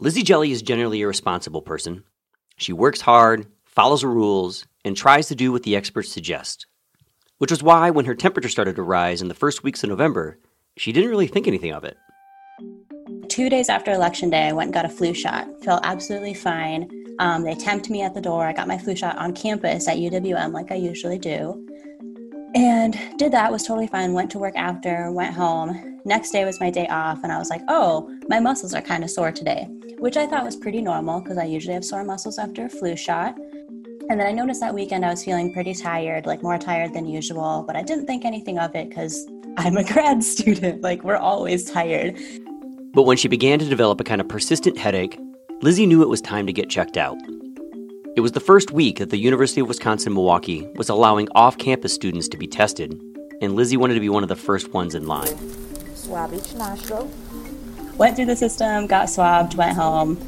Lizzie Jelly is generally a responsible person. She works hard, follows the rules, and tries to do what the experts suggest. Which was why, when her temperature started to rise in the first weeks of November, she didn't really think anything of it. Two days after election day, I went and got a flu shot. Felt absolutely fine. Um, they temped me at the door. I got my flu shot on campus at UWM, like I usually do. And did that, was totally fine. Went to work after, went home. Next day was my day off, and I was like, oh, my muscles are kind of sore today, which I thought was pretty normal because I usually have sore muscles after a flu shot. And then I noticed that weekend I was feeling pretty tired, like more tired than usual, but I didn't think anything of it because I'm a grad student. Like, we're always tired. But when she began to develop a kind of persistent headache, Lizzie knew it was time to get checked out. It was the first week that the University of Wisconsin Milwaukee was allowing off campus students to be tested, and Lizzie wanted to be one of the first ones in line. Swab each nostril. Went through the system, got swabbed, went home.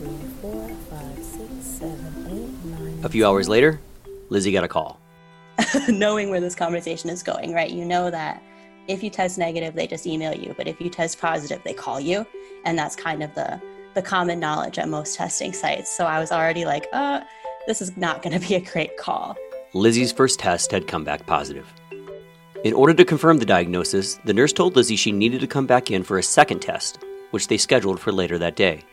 A few hours later, Lizzie got a call. Knowing where this conversation is going, right? You know that if you test negative, they just email you, but if you test positive, they call you. And that's kind of the the common knowledge at most testing sites. So I was already like, uh, this is not going to be a great call. Lizzie's first test had come back positive. In order to confirm the diagnosis, the nurse told Lizzie she needed to come back in for a second test, which they scheduled for later that day.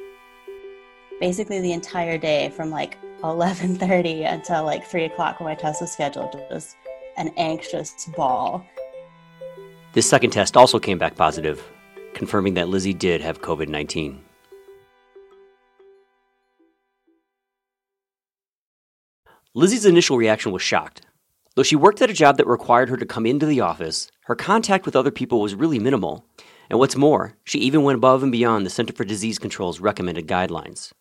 Basically, the entire day from like 11:30 until like three o'clock when my test was scheduled was an anxious ball. This second test also came back positive, confirming that Lizzie did have COVID 19. Lizzie's initial reaction was shocked. Though she worked at a job that required her to come into the office, her contact with other people was really minimal. And what's more, she even went above and beyond the Center for Disease Control's recommended guidelines.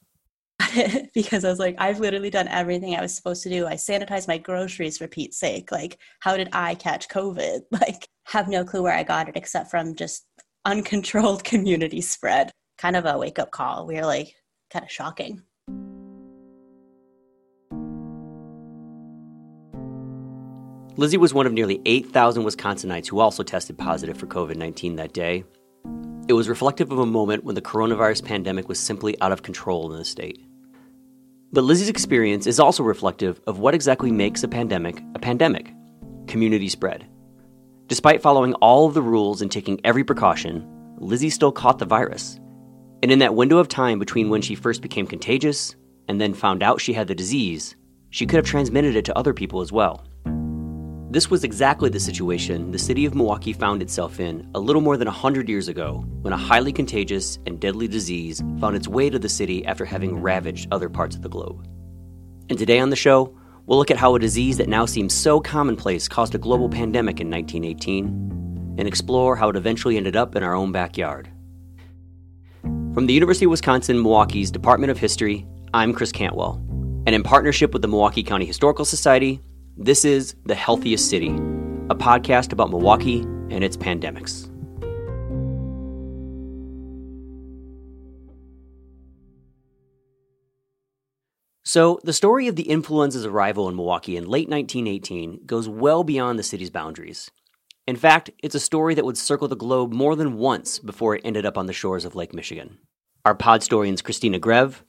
because I was like, I've literally done everything I was supposed to do. I sanitized my groceries for Pete's sake. Like, how did I catch COVID? Like, have no clue where I got it except from just uncontrolled community spread. Kind of a wake up call. We were like, kind of shocking. Lizzie was one of nearly 8,000 Wisconsinites who also tested positive for COVID 19 that day. It was reflective of a moment when the coronavirus pandemic was simply out of control in the state. But Lizzie's experience is also reflective of what exactly makes a pandemic a pandemic community spread. Despite following all of the rules and taking every precaution, Lizzie still caught the virus. And in that window of time between when she first became contagious and then found out she had the disease, she could have transmitted it to other people as well. This was exactly the situation the city of Milwaukee found itself in a little more than 100 years ago when a highly contagious and deadly disease found its way to the city after having ravaged other parts of the globe. And today on the show, we'll look at how a disease that now seems so commonplace caused a global pandemic in 1918 and explore how it eventually ended up in our own backyard. From the University of Wisconsin Milwaukee's Department of History, I'm Chris Cantwell, and in partnership with the Milwaukee County Historical Society, this is The Healthiest City, a podcast about Milwaukee and its pandemics. So, the story of the influenza's arrival in Milwaukee in late 1918 goes well beyond the city's boundaries. In fact, it's a story that would circle the globe more than once before it ended up on the shores of Lake Michigan. Our podstorians Christina Grev.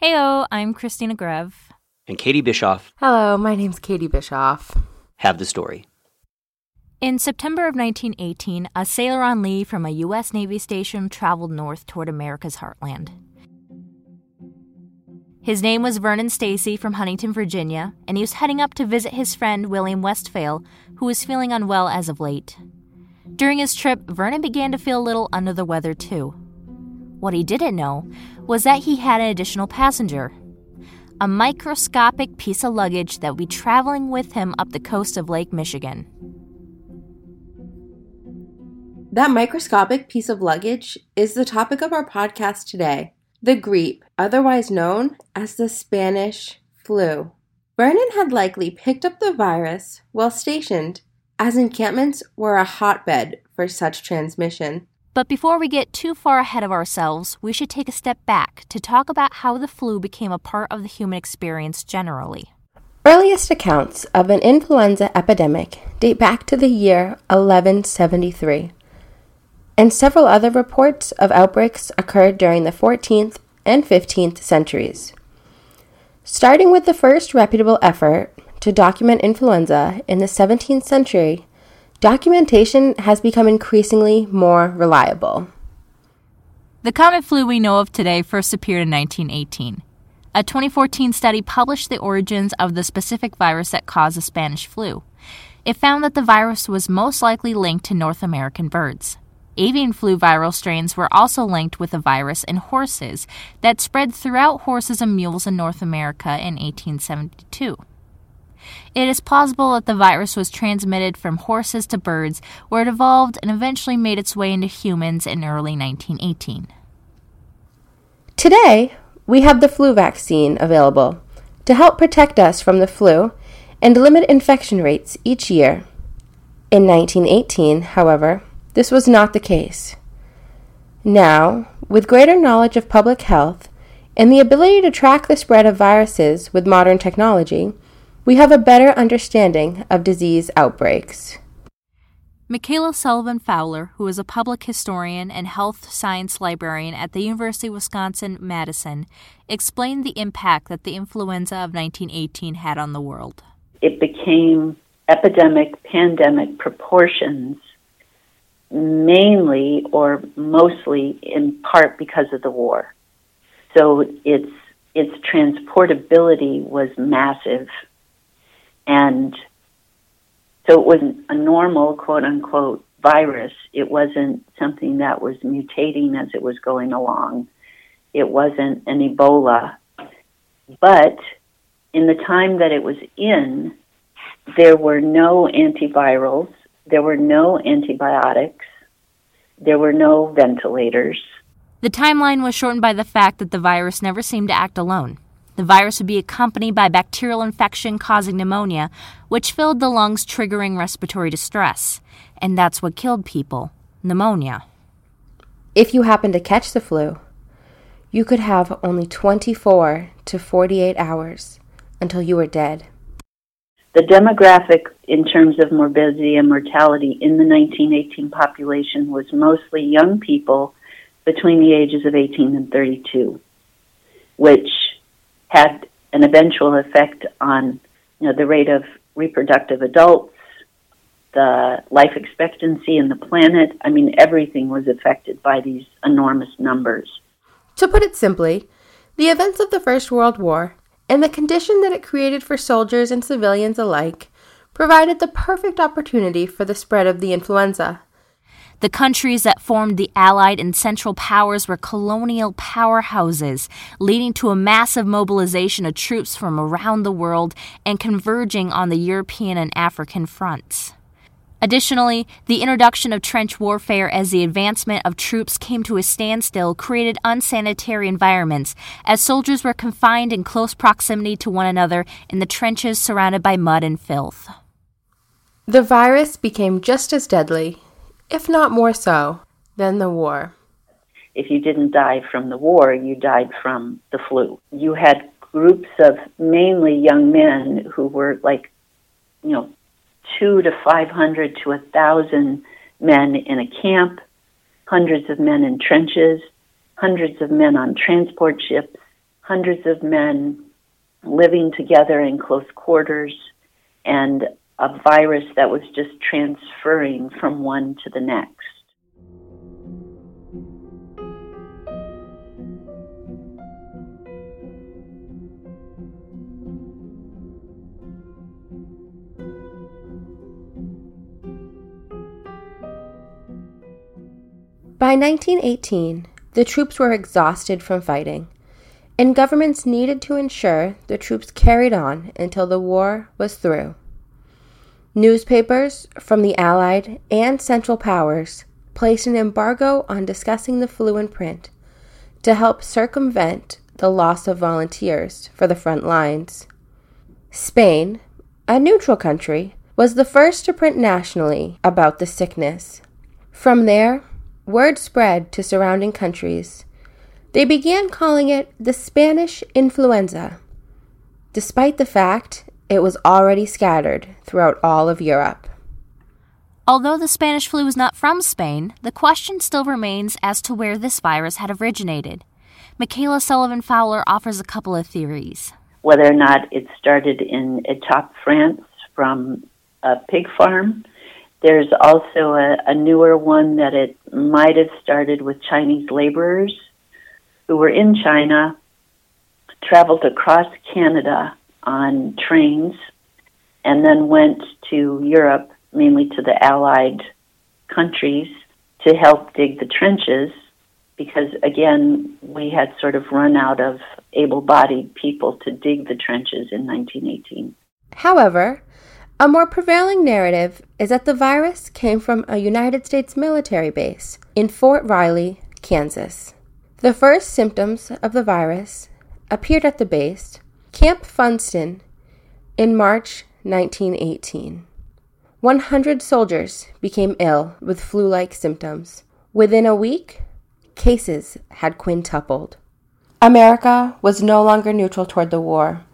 Heyo, I'm Christina Grev and Katie Bischof. Hello, my name's Katie Bischof. Have the story. In September of 1918, a sailor on leave from a U.S. Navy station traveled north toward America's heartland. His name was Vernon Stacy from Huntington, Virginia, and he was heading up to visit his friend William Westphal, who was feeling unwell as of late. During his trip, Vernon began to feel a little under the weather, too. What he didn't know was that he had an additional passenger, a microscopic piece of luggage that would be traveling with him up the coast of Lake Michigan. That microscopic piece of luggage is the topic of our podcast today the grippe, otherwise known as the Spanish flu. Vernon had likely picked up the virus while stationed, as encampments were a hotbed for such transmission. But before we get too far ahead of ourselves, we should take a step back to talk about how the flu became a part of the human experience generally. Earliest accounts of an influenza epidemic date back to the year 1173, and several other reports of outbreaks occurred during the 14th and 15th centuries. Starting with the first reputable effort to document influenza in the 17th century, documentation has become increasingly more reliable. The common flu we know of today first appeared in 1918. A 2014 study published the origins of the specific virus that caused the Spanish flu. It found that the virus was most likely linked to North American birds. Avian flu viral strains were also linked with a virus in horses that spread throughout horses and mules in North America in 1872. It is plausible that the virus was transmitted from horses to birds, where it evolved and eventually made its way into humans in early 1918. Today, we have the flu vaccine available to help protect us from the flu and limit infection rates each year. In 1918, however, this was not the case. Now, with greater knowledge of public health and the ability to track the spread of viruses with modern technology, we have a better understanding of disease outbreaks. Michaela Sullivan Fowler, who is a public historian and health science librarian at the University of Wisconsin Madison, explained the impact that the influenza of 1918 had on the world. It became epidemic, pandemic proportions, mainly or mostly in part because of the war. So its its transportability was massive and so it wasn't a normal, quote unquote, virus. It wasn't something that was mutating as it was going along. It wasn't an Ebola. But in the time that it was in, there were no antivirals, there were no antibiotics, there were no ventilators. The timeline was shortened by the fact that the virus never seemed to act alone. The virus would be accompanied by bacterial infection causing pneumonia, which filled the lungs, triggering respiratory distress. And that's what killed people pneumonia. If you happen to catch the flu, you could have only 24 to 48 hours until you were dead. The demographic in terms of morbidity and mortality in the 1918 population was mostly young people between the ages of 18 and 32, which had an eventual effect on you know, the rate of reproductive adults, the life expectancy in the planet. I mean, everything was affected by these enormous numbers. To put it simply, the events of the First World War and the condition that it created for soldiers and civilians alike provided the perfect opportunity for the spread of the influenza. The countries that formed the Allied and Central Powers were colonial powerhouses, leading to a massive mobilization of troops from around the world and converging on the European and African fronts. Additionally, the introduction of trench warfare as the advancement of troops came to a standstill created unsanitary environments, as soldiers were confined in close proximity to one another in the trenches surrounded by mud and filth. The virus became just as deadly if not more so, than the war. If you didn't die from the war, you died from the flu. You had groups of mainly young men who were like, you know, two to 500 to a thousand men in a camp, hundreds of men in trenches, hundreds of men on transport ships, hundreds of men living together in close quarters, and a virus that was just transferring from one to the next. By 1918, the troops were exhausted from fighting, and governments needed to ensure the troops carried on until the war was through. Newspapers from the Allied and Central Powers placed an embargo on discussing the flu in print to help circumvent the loss of volunteers for the front lines. Spain, a neutral country, was the first to print nationally about the sickness. From there, word spread to surrounding countries. They began calling it the Spanish influenza, despite the fact it was already scattered throughout all of Europe. Although the Spanish flu was not from Spain, the question still remains as to where this virus had originated. Michaela Sullivan Fowler offers a couple of theories. Whether or not it started in Étaples, France, from a pig farm. There's also a, a newer one that it might have started with Chinese laborers who were in China, traveled across Canada on trains, and then went to Europe, mainly to the Allied countries, to help dig the trenches because, again, we had sort of run out of able bodied people to dig the trenches in 1918. However, a more prevailing narrative is that the virus came from a United States military base in Fort Riley, Kansas. The first symptoms of the virus appeared at the base, Camp Funston, in March 1918. 100 soldiers became ill with flu like symptoms. Within a week, cases had quintupled. America was no longer neutral toward the war,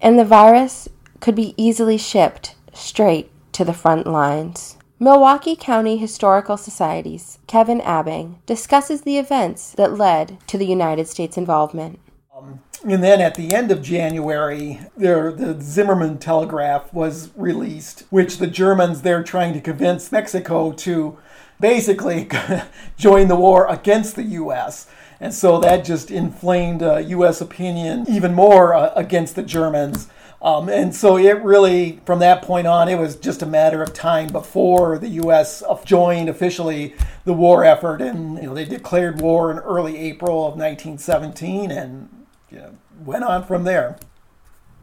and the virus could be easily shipped straight to the front lines. Milwaukee County Historical Society's Kevin Abing discusses the events that led to the United States involvement. And then at the end of January, there, the Zimmerman Telegraph was released, which the Germans they're trying to convince Mexico to basically join the war against the U.S. And so that just inflamed uh, U.S. opinion even more uh, against the Germans. Um, and so it really, from that point on, it was just a matter of time before the U.S. joined officially the war effort, and you know, they declared war in early April of 1917, and you know, went on from there.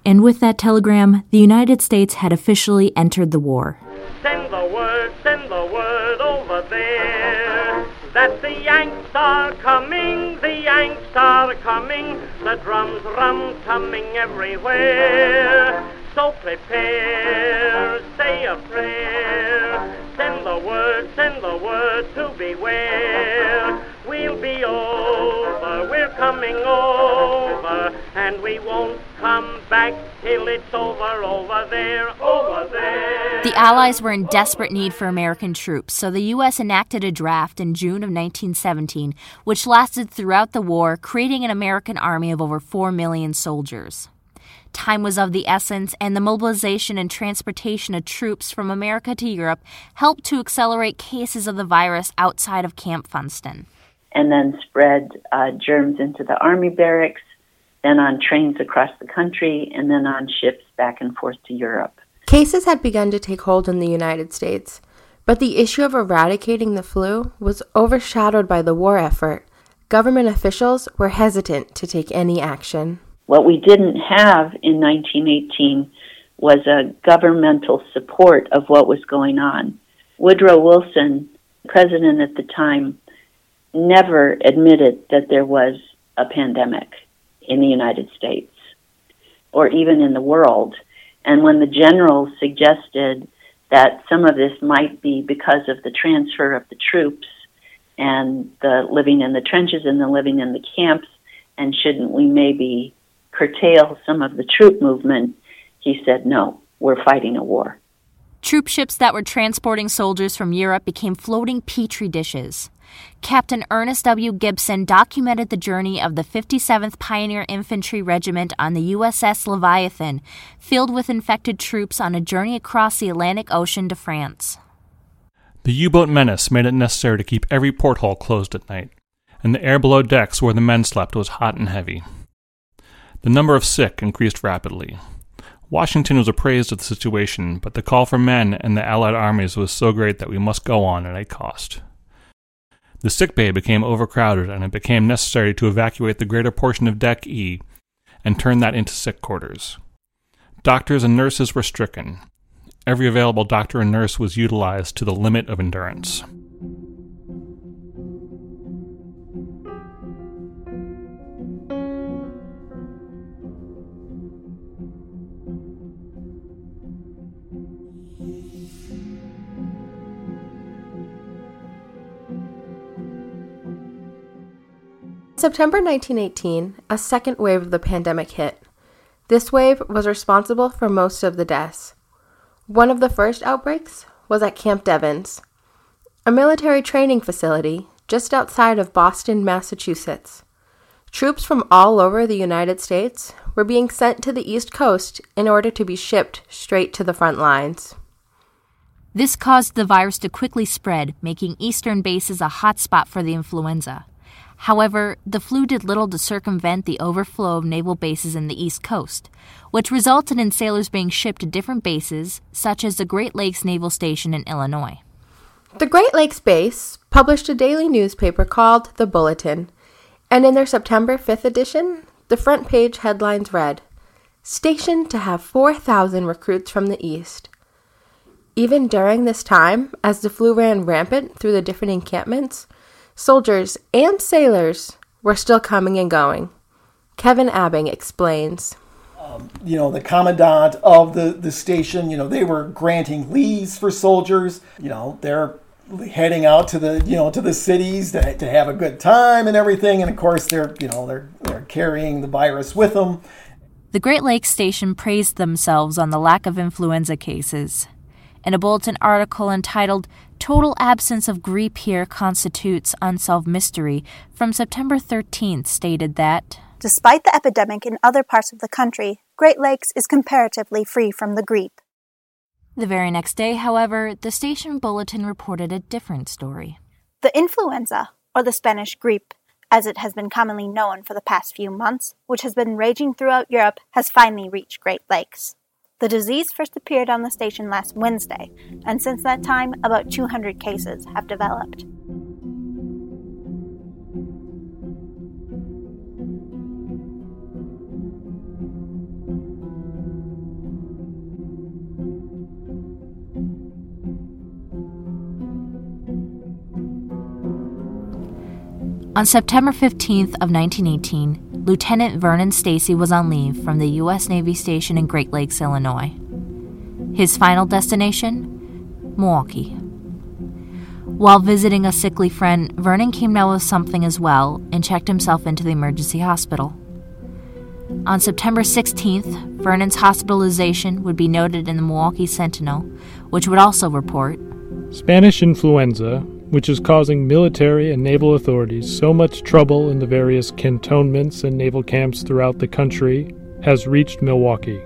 And with that telegram, the United States had officially entered the war. Send the word, send the word over there that the Yanks are coming, the Yanks are coming, the drums rum coming everywhere. So prepare, say a prayer, send the word, send the word to beware. We'll be over, we're coming over, and we won't come back till it's over, over there, over there. The Allies were in desperate need for American troops, so the U.S. enacted a draft in June of 1917, which lasted throughout the war, creating an American army of over 4 million soldiers. Time was of the essence, and the mobilization and transportation of troops from America to Europe helped to accelerate cases of the virus outside of Camp Funston and then spread uh, germs into the army barracks, then on trains across the country, and then on ships back and forth to Europe. Cases had begun to take hold in the United States, but the issue of eradicating the flu was overshadowed by the war effort. Government officials were hesitant to take any action. What we didn't have in 1918 was a governmental support of what was going on. Woodrow Wilson, president at the time, never admitted that there was a pandemic in the United States or even in the world. And when the general suggested that some of this might be because of the transfer of the troops and the living in the trenches and the living in the camps, and shouldn't we maybe curtail some of the troop movement, he said, no, we're fighting a war. Troop ships that were transporting soldiers from Europe became floating petri dishes. Captain Ernest W. Gibson documented the journey of the 57th Pioneer Infantry Regiment on the USS Leviathan, filled with infected troops on a journey across the Atlantic Ocean to France. The U boat menace made it necessary to keep every porthole closed at night, and the air below decks where the men slept was hot and heavy. The number of sick increased rapidly. Washington was appraised of the situation, but the call for men and the Allied armies was so great that we must go on at a cost. The sick bay became overcrowded, and it became necessary to evacuate the greater portion of Deck E and turn that into sick quarters. Doctors and nurses were stricken. Every available doctor and nurse was utilized to the limit of endurance. September 1918, a second wave of the pandemic hit. This wave was responsible for most of the deaths. One of the first outbreaks was at Camp Devens, a military training facility just outside of Boston, Massachusetts. Troops from all over the United States were being sent to the East Coast in order to be shipped straight to the front lines. This caused the virus to quickly spread, making eastern bases a hotspot for the influenza. However, the flu did little to circumvent the overflow of naval bases in the East Coast, which resulted in sailors being shipped to different bases, such as the Great Lakes Naval Station in Illinois. The Great Lakes base published a daily newspaper called The Bulletin, and in their September 5th edition, the front page headlines read Stationed to have 4,000 recruits from the East. Even during this time, as the flu ran rampant through the different encampments, soldiers and sailors were still coming and going. Kevin Abing explains. Um, you know, the commandant of the, the station, you know, they were granting leaves for soldiers. You know, they're heading out to the you know to the cities to, to have a good time and everything and of course they're you know they're they're carrying the virus with them the great lakes station praised themselves on the lack of influenza cases in a bulletin article entitled total absence of grippe here constitutes unsolved mystery from september 13th stated that despite the epidemic in other parts of the country great lakes is comparatively free from the grippe the very next day, however, the station bulletin reported a different story. The influenza, or the Spanish grippe, as it has been commonly known for the past few months, which has been raging throughout Europe, has finally reached Great Lakes. The disease first appeared on the station last Wednesday, and since that time, about 200 cases have developed. On September 15th of 1918, Lieutenant Vernon Stacy was on leave from the U.S. Navy station in Great Lakes, Illinois. His final destination? Milwaukee. While visiting a sickly friend, Vernon came down with something as well and checked himself into the emergency hospital. On September 16th, Vernon's hospitalization would be noted in the Milwaukee Sentinel, which would also report Spanish influenza which is causing military and naval authorities so much trouble in the various cantonments and naval camps throughout the country, has reached Milwaukee.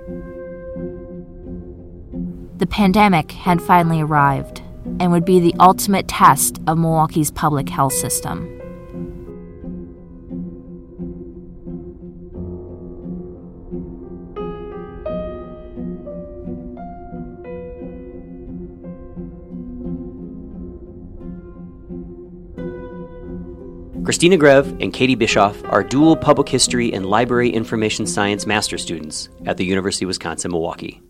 The pandemic had finally arrived and would be the ultimate test of Milwaukee's public health system. Christina Grev and Katie Bischof are dual public history and library information science master students at the University of Wisconsin Milwaukee.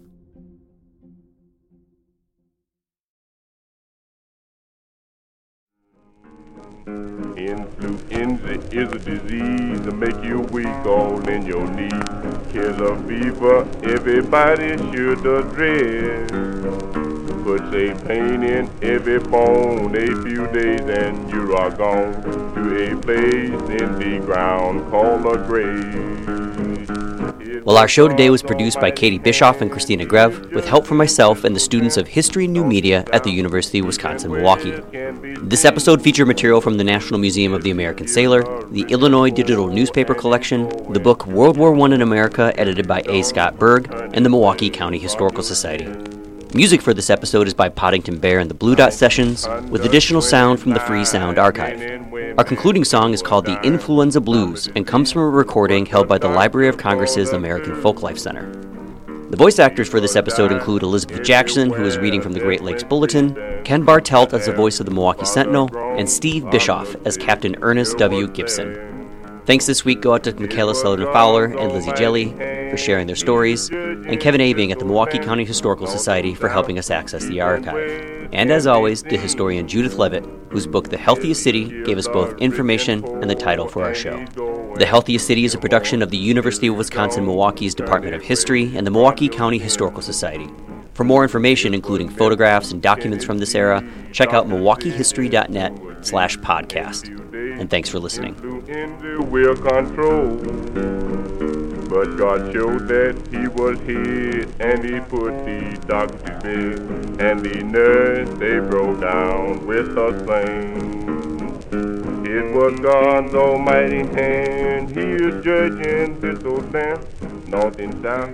Influenza is a disease that make you weak all in your knees. Killer fever, everybody should dread puts a pain in every bone. A few days and you are gone to a place in the ground called a grave. Well, our show today was produced by Katie Bischof and Christina Grev, with help from myself and the students of History and New Media at the University of Wisconsin Milwaukee. This episode featured material from the National Museum of the American Sailor, the Illinois Digital Newspaper Collection, the book World War I in America, edited by A. Scott Berg, and the Milwaukee County Historical Society. Music for this episode is by Poddington Bear and the Blue Dot Sessions, with additional sound from the Free Sound Archive. Our concluding song is called The Influenza Blues and comes from a recording held by the Library of Congress's American Folklife Center. The voice actors for this episode include Elizabeth Jackson, who is reading from the Great Lakes Bulletin, Ken Bartelt as the voice of the Milwaukee Sentinel, and Steve Bischof as Captain Ernest W. Gibson. Thanks this week go out to Michaela Sullivan Fowler and Lizzie Jelly for sharing their stories, and Kevin Abing at the Milwaukee County Historical Society for helping us access the archive. And as always, to historian Judith Leavitt, whose book The Healthiest City gave us both information and the title for our show. The Healthiest City is a production of the University of Wisconsin Milwaukee's Department of History and the Milwaukee County Historical Society. For more information, including photographs and documents from this era, check out milwaukeehistory.net slash podcast. And thanks for listening. But God showed that he was and he put the bed, and the nurse they broke down with a. It was God's almighty hand. He is judging this old land. North and south,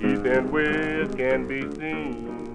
east and west can be seen.